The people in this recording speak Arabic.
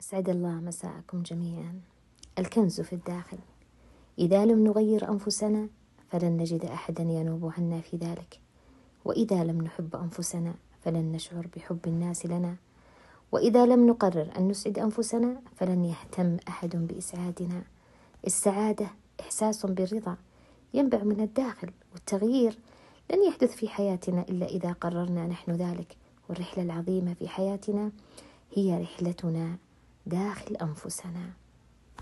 أسعد الله مساءكم جميعا. الكنز في الداخل. إذا لم نغير أنفسنا فلن نجد أحدا ينوب عنا في ذلك. وإذا لم نحب أنفسنا فلن نشعر بحب الناس لنا. وإذا لم نقرر أن نسعد أنفسنا فلن يهتم أحد بإسعادنا. السعادة إحساس بالرضا ينبع من الداخل والتغيير لن يحدث في حياتنا إلا إذا قررنا نحن ذلك. والرحلة العظيمة في حياتنا هي رحلتنا داخل أنفسنا.